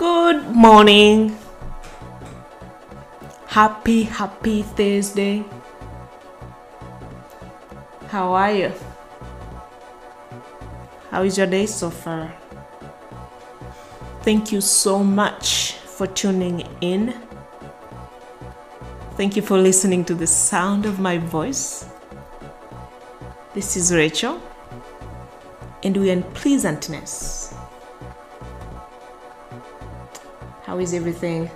Good morning. Happy, happy Thursday. How are you? How is your day so far? Thank you so much for tuning in. Thank you for listening to the sound of my voice. This is Rachel, and we are in pleasantness. How is everything?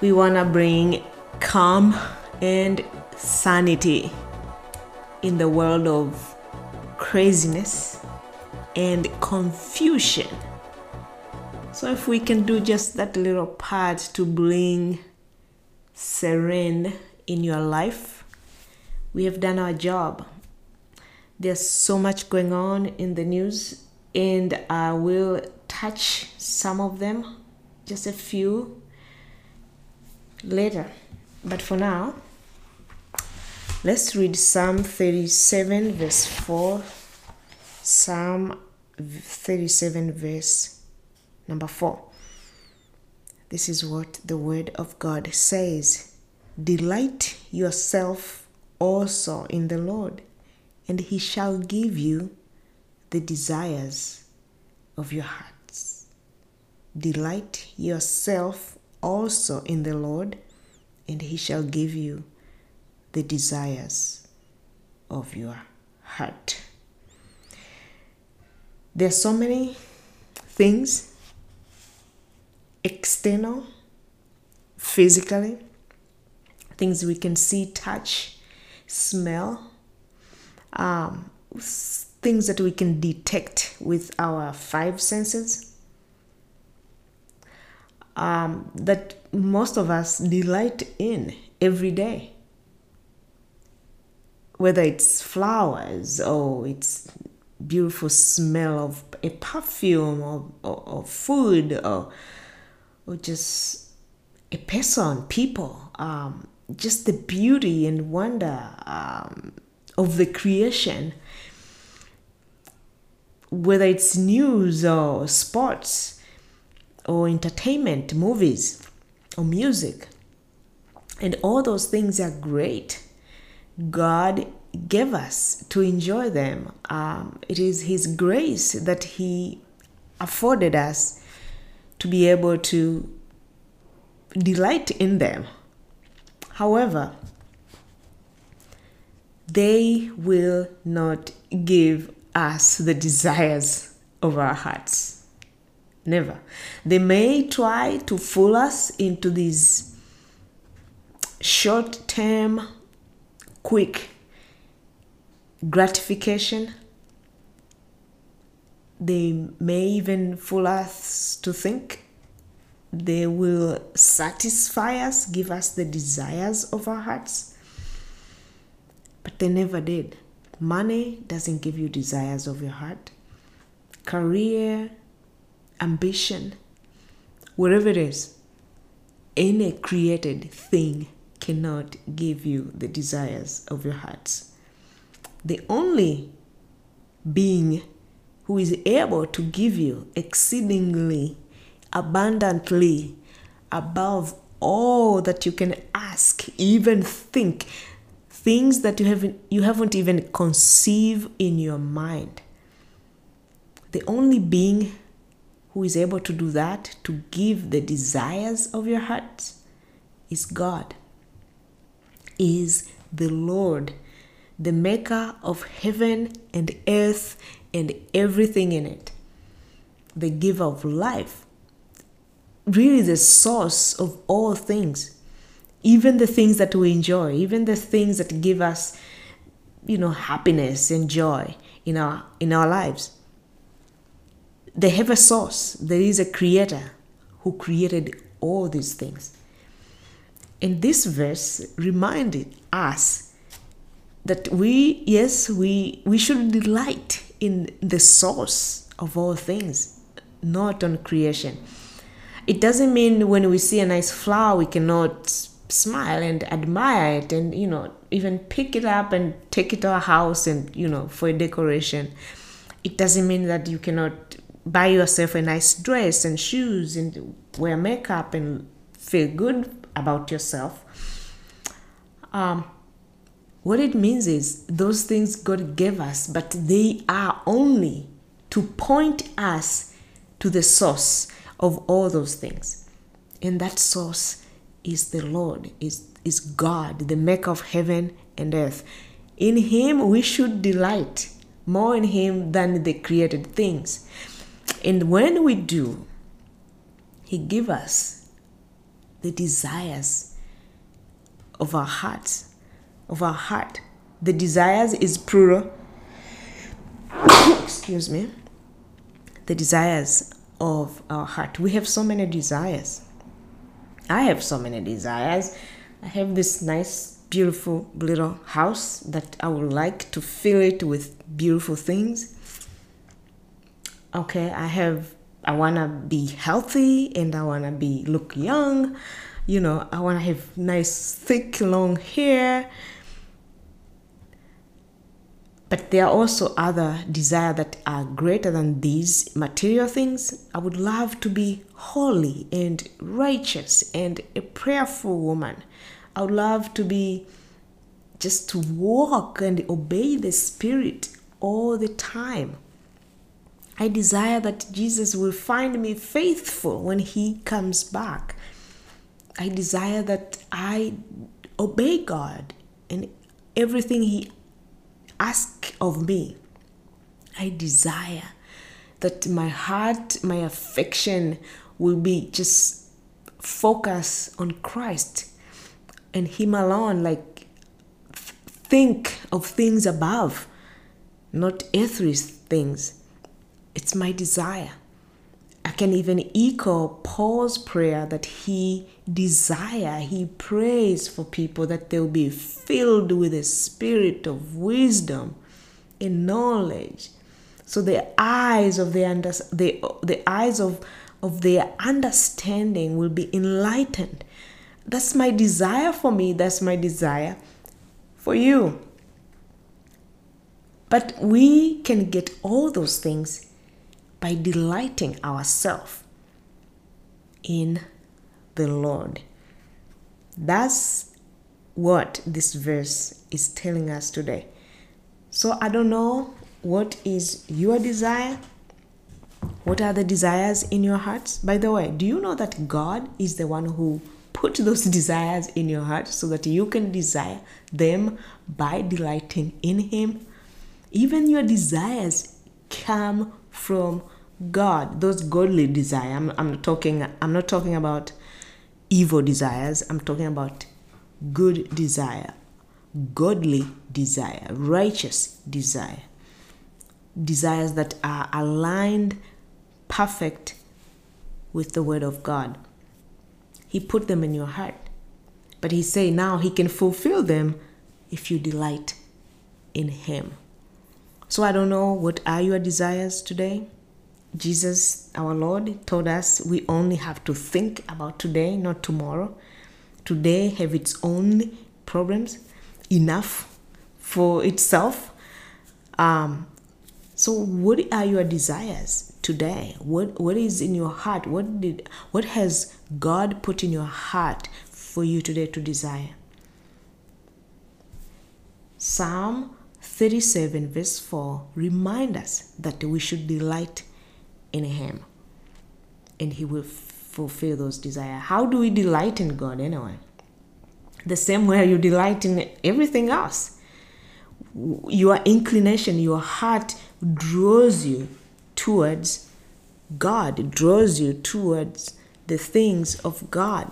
We want to bring calm and sanity in the world of craziness and confusion. So, if we can do just that little part to bring serene in your life, we have done our job. There's so much going on in the news, and I will touch some of them, just a few later. But for now, let's read Psalm 37, verse 4. Psalm 37, verse number 4. This is what the Word of God says Delight yourself also in the Lord, and He shall give you the desires of your hearts. Delight yourself also in the Lord, and He shall give you the desires of your heart. There are so many things external, physically, things we can see, touch, smell, um, things that we can detect with our five senses. Um, that most of us delight in every day. Whether it's flowers or it's beautiful smell of a perfume or, or, or food or, or just a person, people, um, just the beauty and wonder um, of the creation, whether it's news or sports or entertainment, movies or music. And all those things are great. God gave us to enjoy them. Um, it is His grace that He afforded us to be able to delight in them. However, they will not give us the desires of our hearts. Never. They may try to fool us into these short term, quick gratification. They may even fool us to think they will satisfy us, give us the desires of our hearts. But they never did. Money doesn't give you desires of your heart. Career, ambition, whatever it is, any created thing cannot give you the desires of your hearts. The only being who is able to give you exceedingly abundantly above all that you can ask, even think, things that you haven't you haven't even conceived in your mind. The only being who is able to do that, to give the desires of your heart, is God. Is the Lord, the maker of heaven and earth and everything in it, the giver of life, really the source of all things. Even the things that we enjoy even the things that give us you know happiness and joy in our in our lives they have a source. There is a creator who created all these things. And this verse reminded us that we yes we we should delight in the source of all things not on creation. It doesn't mean when we see a nice flower we cannot smile and admire it and you know even pick it up and take it to our house and you know for a decoration. It doesn't mean that you cannot buy yourself a nice dress and shoes and wear makeup and feel good about yourself. Um, what it means is those things God gave us, but they are only to point us to the source of all those things. And that source is the Lord, is, is God, the maker of heaven and earth. In Him we should delight more in Him than the created things. And when we do, He give us the desires of our hearts, of our heart. The desires is plural. Excuse me. The desires of our heart. We have so many desires. I have so many desires. I have this nice, beautiful little house that I would like to fill it with beautiful things. Okay, I have I want to be healthy and I want to be look young. You know, I want to have nice thick long hair. But there are also other desires that are greater than these material things. I would love to be holy and righteous and a prayerful woman. I would love to be just to walk and obey the Spirit all the time. I desire that Jesus will find me faithful when He comes back. I desire that I obey God and everything He asks of me. I desire that my heart, my affection will be just focus on Christ and Him alone. Like, think of things above, not earthly things. It's my desire. I can even echo Paul's prayer that he desire, he prays for people that they'll be filled with a spirit of wisdom and knowledge. So the eyes of the under, the, the eyes of, of their understanding will be enlightened. That's my desire for me. That's my desire for you. But we can get all those things by delighting ourselves in the Lord. That's what this verse is telling us today. So I don't know what is your desire. What are the desires in your hearts? By the way, do you know that God is the one who put those desires in your heart so that you can desire them by delighting in Him? Even your desires come from God, those godly desires. I'm, I'm talking I'm not talking about evil desires. I'm talking about good desire, godly desire, righteous desire. Desires that are aligned perfect with the word of God. He put them in your heart. But he say now he can fulfill them if you delight in him. So I don't know what are your desires today? Jesus, our Lord, told us we only have to think about today, not tomorrow. Today have its own problems, enough for itself. Um, so, what are your desires today? What What is in your heart? What did What has God put in your heart for you today to desire? Psalm 37 verse 4 remind us that we should delight in Him and He will fulfill those desires. How do we delight in God anyway? The same way you delight in everything else. Your inclination, your heart draws you towards God, draws you towards the things of God.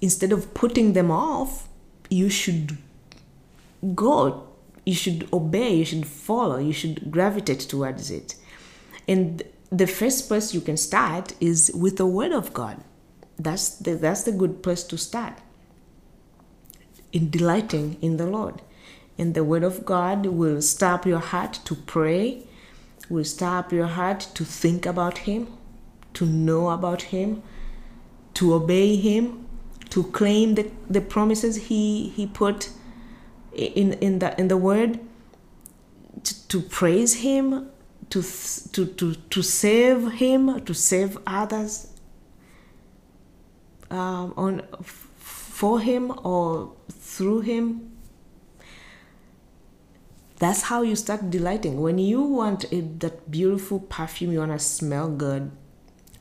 Instead of putting them off, you should go, you should obey, you should follow, you should gravitate towards it. And the first place you can start is with the word of god. That's the, that's the good place to start. In delighting in the lord. And the word of god will stop your heart to pray will stop your heart to think about him to know about him to obey him to claim the, the promises he he put in in the in the word to, to praise him to, to, to, to save him, to save others um, on for him or through him. That's how you start delighting. When you want a, that beautiful perfume, you want to smell good.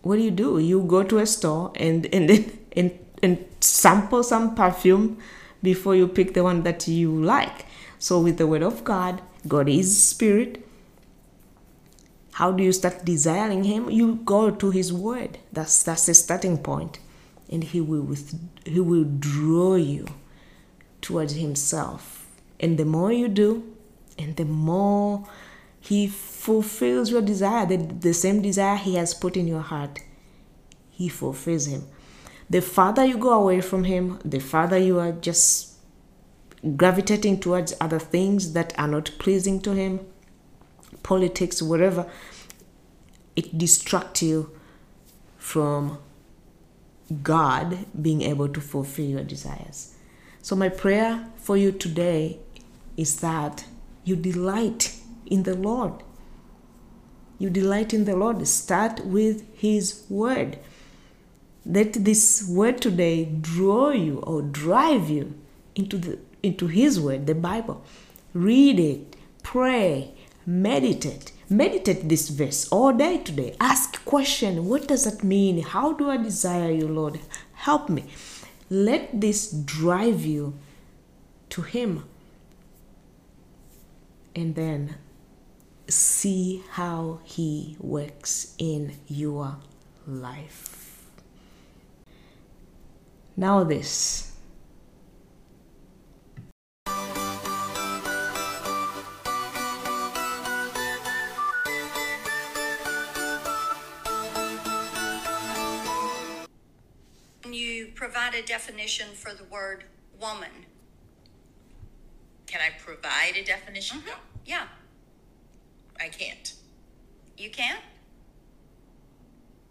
What do you do? You go to a store and and and, and sample some perfume before you pick the one that you like. So with the word of God, God is spirit. How do you start desiring him? You go to his word. That's that's the starting. And he will with, he will draw you towards himself. And the more you do, and the more he fulfills your desire, the, the same desire he has put in your heart, he fulfills him. The farther you go away from him, the farther you are just gravitating towards other things that are not pleasing to him, politics, whatever, it distracts you from God being able to fulfill your desires. So, my prayer for you today is that you delight in the Lord. You delight in the Lord. Start with His Word. Let this word today draw you or drive you into the into His Word, the Bible. Read it, pray, meditate. Meditate this verse all day today. Ask question. What does that mean? How do I desire you, Lord? Help me. Let this drive you to Him and then see how He works in your life. Now, this. Definition for the word woman. Can I provide a definition? No, Yeah, I can't. you can?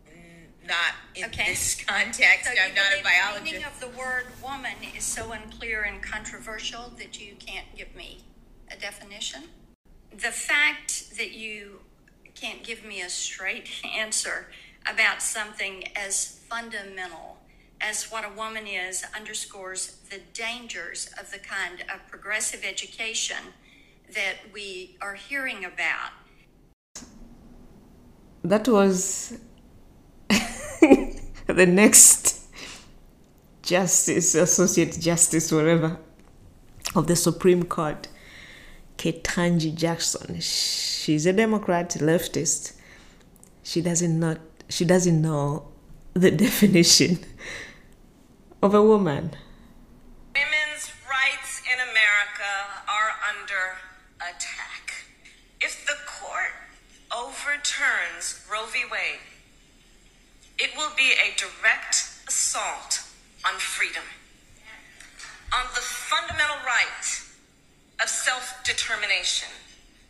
Not Not in Okay. this context. So you I'm not a believe The biologist. meaning of the word woman is so unclear and controversial that you can't give me a definition? The fact that you can't give me a straight answer about something as fundamental as what a woman is underscores the dangers of the kind of progressive education that we are hearing about. That was the next justice, associate justice, whatever, of the Supreme Court, Ketanji Jackson. She's a Democrat, leftist. She doesn't not she doesn't know the definition of a woman. Women's rights in America are under attack. If the court overturns Roe v. Wade, it will be a direct assault on freedom, on the fundamental right of self determination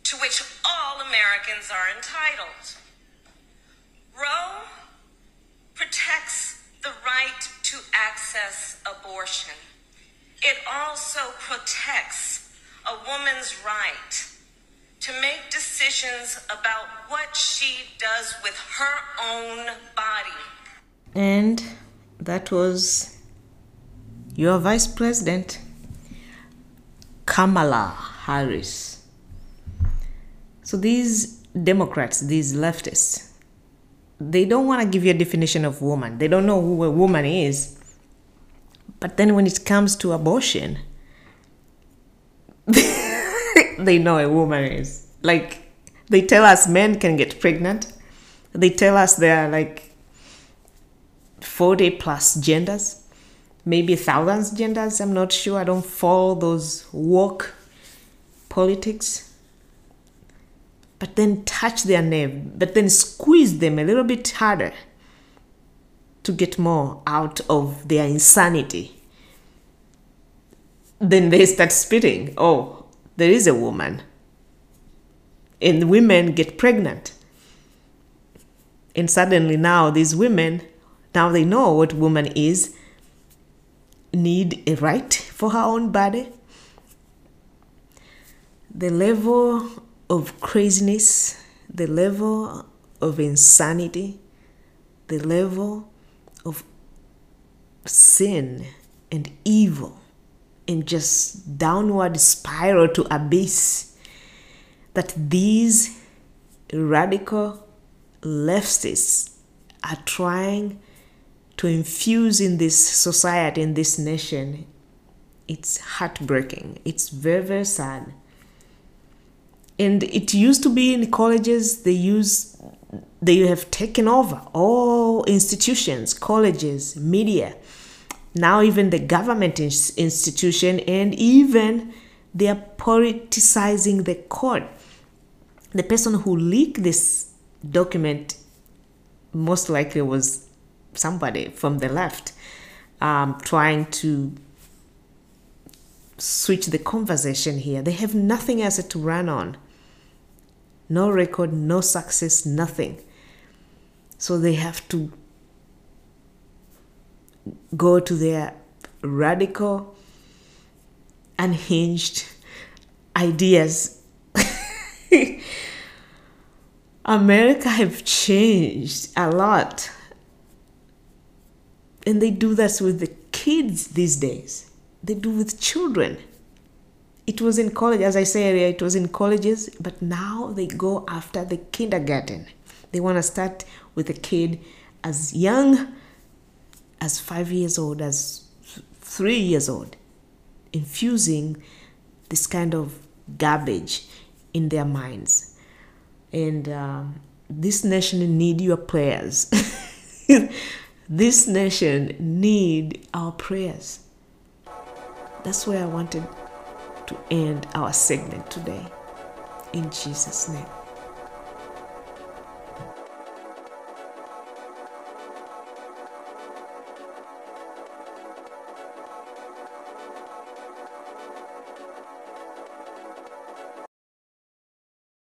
to which all Americans are entitled. Roe protects the right to access abortion. It also protects a woman's right to make decisions about what she does with her own body. And that was your vice president, Kamala Harris. So these Democrats, these leftists, they don't want to give you a definition of woman. They don't know who a woman is. But then when it comes to abortion, they know a woman is. Like, they tell us men can get pregnant. They tell us there are like 40 plus genders, maybe thousands genders. I'm not sure. I don't follow those woke politics. But then touch their nerve, but then squeeze them a little bit harder to get more out of their insanity. Then they start spitting, oh, there is a woman. And women get pregnant. And suddenly now these women, now they know what woman is, need a right for her own body. The level of craziness the level of insanity, the level of sin and evil, and just downward spiral to abyss that these radical leftists are trying to infuse in this society, in this nation, it's heartbreaking. It's very, very sad. And it used to be in colleges, they use, they have taken over all institutions, colleges, media, now even the government institution, and even they are politicizing the court. The person who leaked this document most likely was somebody from the left um, trying to switch the conversation here. They have nothing else to run on. No record, no success, nothing. So they have to go to their radical, unhinged ideas. America have changed a lot. And they do this with the kids these days. They do with children. It was in college, as I say earlier, it was in colleges, but now they go after the kindergarten. They want to start with a kid as young as five years old, as three years old, infusing this kind of garbage in their minds. And um, this nation need your prayers. this nation need our prayers. That's where I wanted to end our segment today. In Jesus' name.